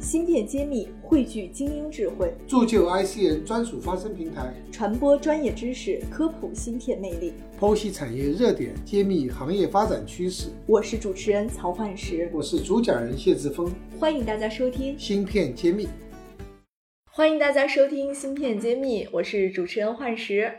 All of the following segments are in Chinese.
芯片揭秘汇聚精英智慧，铸就 ICN 专属发声平台，传播专业知识，科普芯片魅力，剖析产业热点，揭秘行业发展趋势。我是主持人曹焕石，我是主讲人谢志峰，欢迎大家收听芯片揭秘。欢迎大家收听芯片揭秘，我是主持人焕石。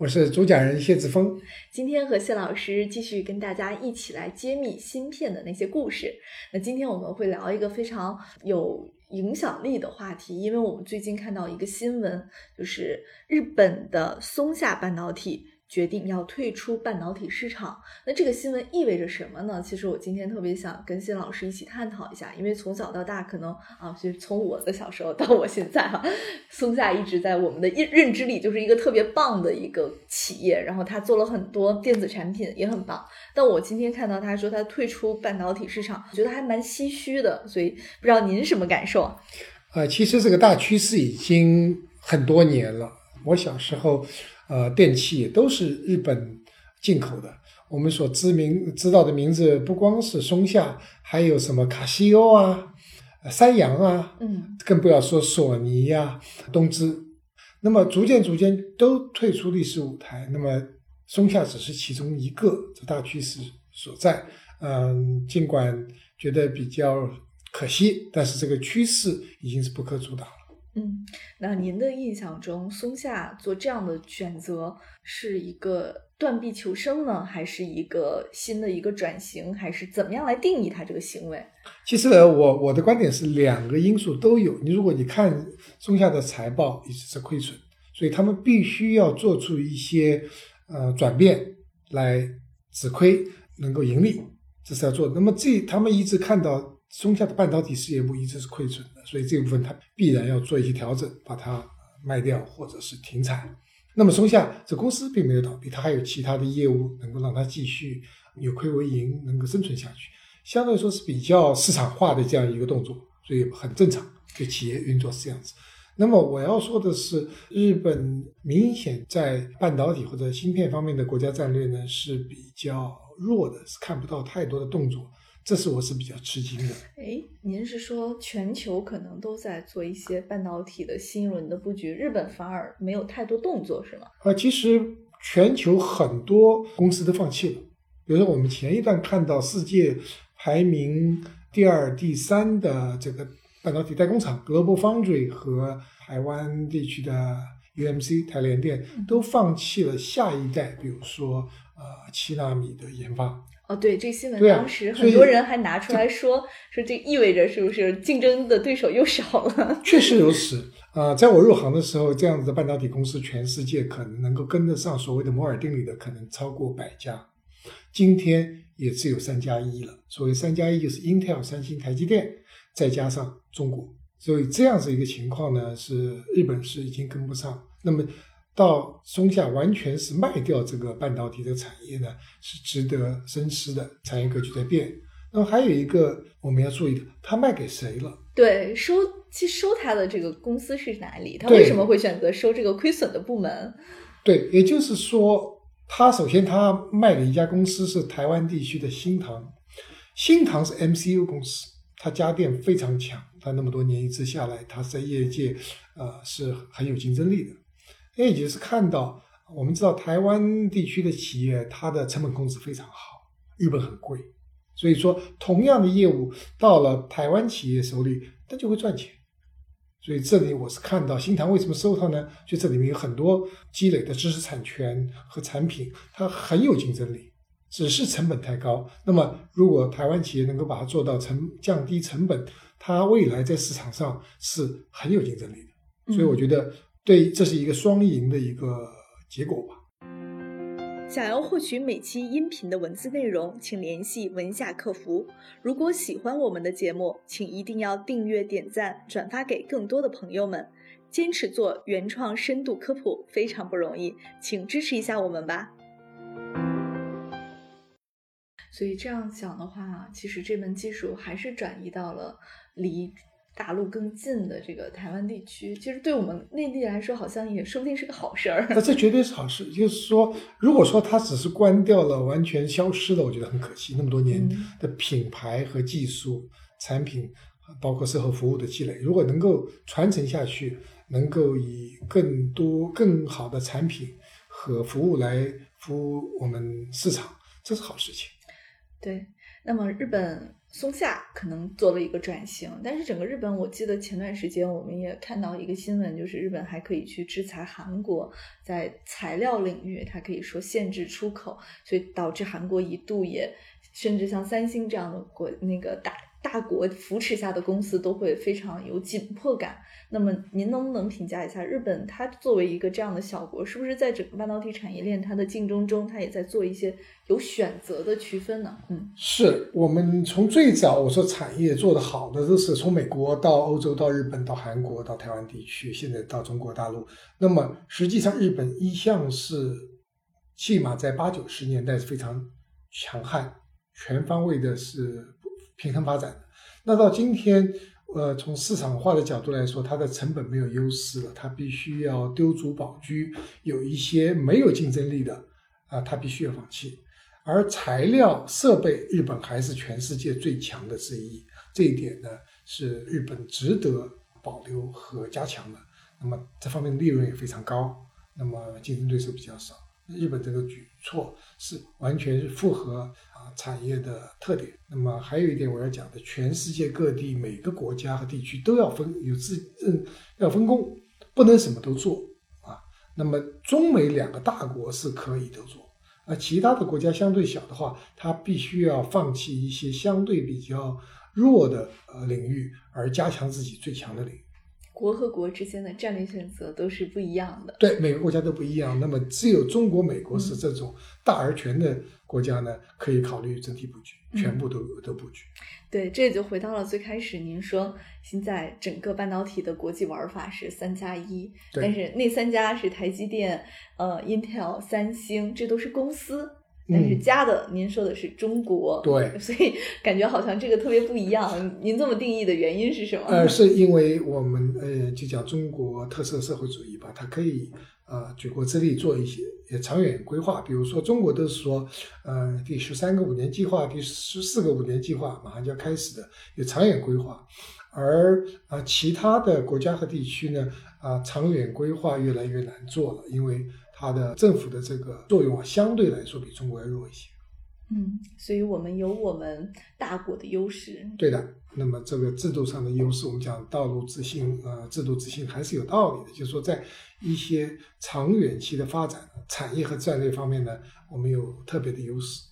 我是主讲人谢志峰，今天和谢老师继续跟大家一起来揭秘芯片的那些故事。那今天我们会聊一个非常有影响力的话题，因为我们最近看到一个新闻，就是日本的松下半导体。决定要退出半导体市场，那这个新闻意味着什么呢？其实我今天特别想跟辛老师一起探讨一下，因为从小到大，可能啊，就从我的小时候到我现在哈，松下一直在我们的认认知里就是一个特别棒的一个企业，然后他做了很多电子产品也很棒。但我今天看到他说他退出半导体市场，觉得还蛮唏嘘的，所以不知道您什么感受？呃，其实这个大趋势已经很多年了，我小时候。呃，电器都是日本进口的。我们所知名知道的名字不光是松下，还有什么卡西欧啊、三洋啊，嗯，更不要说索尼呀、东芝。那么逐渐逐渐都退出历史舞台。那么松下只是其中一个，这大趋势所在。嗯，尽管觉得比较可惜，但是这个趋势已经是不可阻挡了。嗯，那您的印象中，松下做这样的选择是一个断臂求生呢，还是一个新的一个转型，还是怎么样来定义它这个行为？其实我我的观点是两个因素都有。你如果你看松下的财报一直是亏损，所以他们必须要做出一些呃转变来止亏，能够盈利，这是要做。那么这他们一直看到。松下的半导体事业部一直是亏损的，所以这部分它必然要做一些调整，把它卖掉或者是停产。那么松下这公司并没有倒闭，它还有其他的业务能够让它继续有亏为盈，能够生存下去。相对来说是比较市场化的这样一个动作，所以很正常。对企业运作是这样子。那么我要说的是，日本明显在半导体或者芯片方面的国家战略呢是比较弱的，是看不到太多的动作。这是我是比较吃惊的。哎，您是说全球可能都在做一些半导体的新一轮的布局，日本反而没有太多动作，是吗？啊，其实全球很多公司都放弃了。比如说，我们前一段看到世界排名第二、第三的这个半导体代工厂 Global Foundry 和台湾地区的 UMC 台联电都放弃了下一代，比如说呃七纳米的研发。哦，对，这新闻当时很多人还拿出来说，说这意味着是不是竞争的对手又少了？确实如此啊！在我入行的时候，这样子的半导体公司，全世界可能能够跟得上所谓的摩尔定律的，可能超过百家。今天也只有三加一了。所谓三加一，就是 Intel、三星、台积电，再加上中国。所以这样子一个情况呢，是日本是已经跟不上。那么。到松下完全是卖掉这个半导体的产业呢，是值得深思的。产业格局在变。那么还有一个我们要注意的，他卖给谁了？对，收其实收他的这个公司是哪里？他为什么会选择收这个亏损的部门？对，也就是说，他首先他卖给一家公司是台湾地区的新唐，新唐是 MCU 公司，它家电非常强，它那么多年一直下来，它在业界呃是很有竞争力的。那也就是看到，我们知道台湾地区的企业，它的成本控制非常好，日本很贵，所以说同样的业务到了台湾企业手里，它就会赚钱。所以这里我是看到新唐为什么收它呢？就这里面有很多积累的知识产权和产品，它很有竞争力，只是成本太高。那么如果台湾企业能够把它做到成降低成本，它未来在市场上是很有竞争力的。所以我觉得。对，这是一个双赢的一个结果吧。想要获取每期音频的文字内容，请联系文夏客服。如果喜欢我们的节目，请一定要订阅、点赞、转发给更多的朋友们。坚持做原创深度科普非常不容易，请支持一下我们吧。所以这样讲的话，其实这门技术还是转移到了离。大陆更近的这个台湾地区，其实对我们内地来说，好像也说不定是个好事儿。那这绝对是好事。就是说，如果说它只是关掉了、完全消失了，我觉得很可惜。那么多年的品牌和技术产品，包括售后服务的积累，如果能够传承下去，能够以更多更好的产品和服务来服务我们市场，这是好事情。对，那么日本松下可能做了一个转型，但是整个日本，我记得前段时间我们也看到一个新闻，就是日本还可以去制裁韩国，在材料领域，它可以说限制出口，所以导致韩国一度也甚至像三星这样的国那个打。大国扶持下的公司都会非常有紧迫感。那么，您能不能评价一下日本？它作为一个这样的小国，是不是在整个半导体产业链它的竞争中，它也在做一些有选择的区分呢？嗯，是我们从最早我说产业做得好的，都是从美国到欧洲到日本到韩国到台湾地区，现在到中国大陆。那么实际上，日本一向是起码在八九十年代是非常强悍、全方位的是。平衡发展，那到今天，呃，从市场化的角度来说，它的成本没有优势了，它必须要丢卒保车，有一些没有竞争力的，啊，它必须要放弃。而材料设备，日本还是全世界最强的之一，这一点呢，是日本值得保留和加强的。那么这方面的利润也非常高，那么竞争对手比较少。日本这个举措是完全是符合啊产业的特点。那么还有一点我要讲的，全世界各地每个国家和地区都要分有自嗯要分工，不能什么都做啊。那么中美两个大国是可以都做，而其他的国家相对小的话，它必须要放弃一些相对比较弱的呃领域，而加强自己最强的领域。国和国之间的战略选择都是不一样的，对每个国家都不一样。那么只有中国、美国是这种大而全的国家呢，可以考虑整体布局，全部都都布局。对，这也就回到了最开始您说，现在整个半导体的国际玩法是三加一，但是那三家是台积电、呃，Intel、三星，这都是公司。但是加的，您说的是中国，对，所以感觉好像这个特别不一样。您这么定义的原因是什么？呃，是因为我们呃，就讲中国特色社会主义吧，它可以呃举国之力做一些也长远规划。比如说，中国都是说，呃，第十三个五年计划、第十四个五年计划马上就要开始的，有长远规划。而啊，其他的国家和地区呢，啊，长远规划越来越难做了，因为。它的政府的这个作用啊，相对来说比中国要弱一些。嗯，所以我们有我们大国的优势。对的，那么这个制度上的优势，我们讲道路自信，呃，制度自信还是有道理的。就是说，在一些长远期的发展、产业和战略方面呢，我们有特别的优势。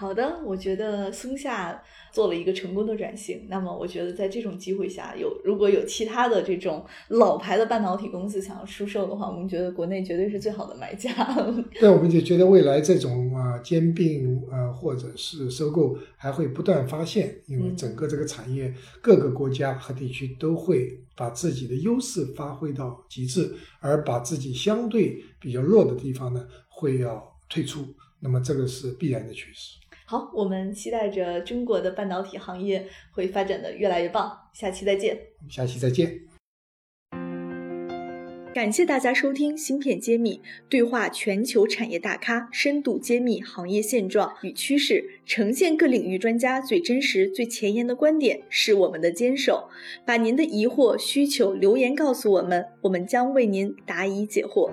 好的，我觉得松下。做了一个成功的转型，那么我觉得在这种机会下，有如果有其他的这种老牌的半导体公司想要出售的话，我们觉得国内绝对是最好的买家。对，我们就觉得未来这种啊兼并啊或者是收购还会不断发现，因为整个这个产业各个国家和地区都会把自己的优势发挥到极致，而把自己相对比较弱的地方呢会要退出，那么这个是必然的趋势。好，我们期待着中国的半导体行业会发展的越来越棒。下期再见，下期再见。感谢大家收听《芯片揭秘》，对话全球产业大咖，深度揭秘行业现状与趋势，呈现各领域专家最真实、最前沿的观点，是我们的坚守。把您的疑惑、需求留言告诉我们，我们将为您答疑解惑。